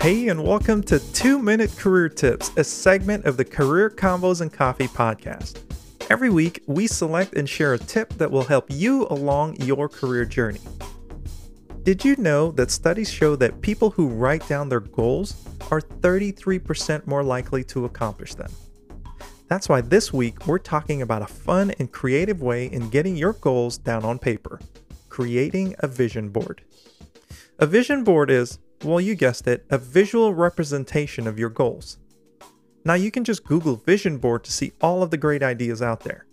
Hey, and welcome to Two Minute Career Tips, a segment of the Career Convos and Coffee podcast. Every week, we select and share a tip that will help you along your career journey. Did you know that studies show that people who write down their goals are 33% more likely to accomplish them? That's why this week we're talking about a fun and creative way in getting your goals down on paper creating a vision board. A vision board is well, you guessed it, a visual representation of your goals. Now you can just Google vision board to see all of the great ideas out there.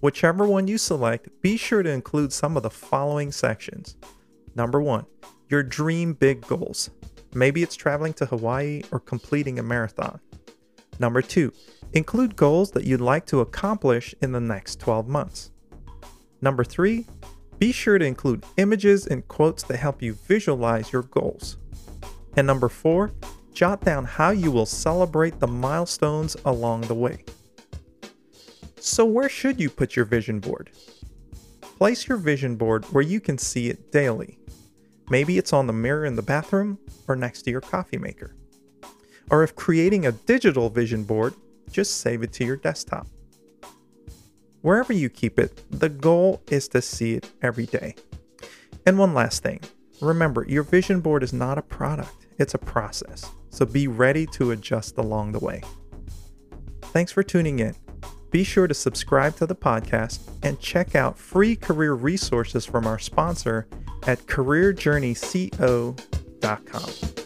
Whichever one you select, be sure to include some of the following sections. Number one, your dream big goals. Maybe it's traveling to Hawaii or completing a marathon. Number two, include goals that you'd like to accomplish in the next 12 months. Number three, be sure to include images and quotes that help you visualize your goals. And number four, jot down how you will celebrate the milestones along the way. So, where should you put your vision board? Place your vision board where you can see it daily. Maybe it's on the mirror in the bathroom or next to your coffee maker. Or if creating a digital vision board, just save it to your desktop. Wherever you keep it, the goal is to see it every day. And one last thing remember, your vision board is not a product, it's a process, so be ready to adjust along the way. Thanks for tuning in. Be sure to subscribe to the podcast and check out free career resources from our sponsor at careerjourneyco.com.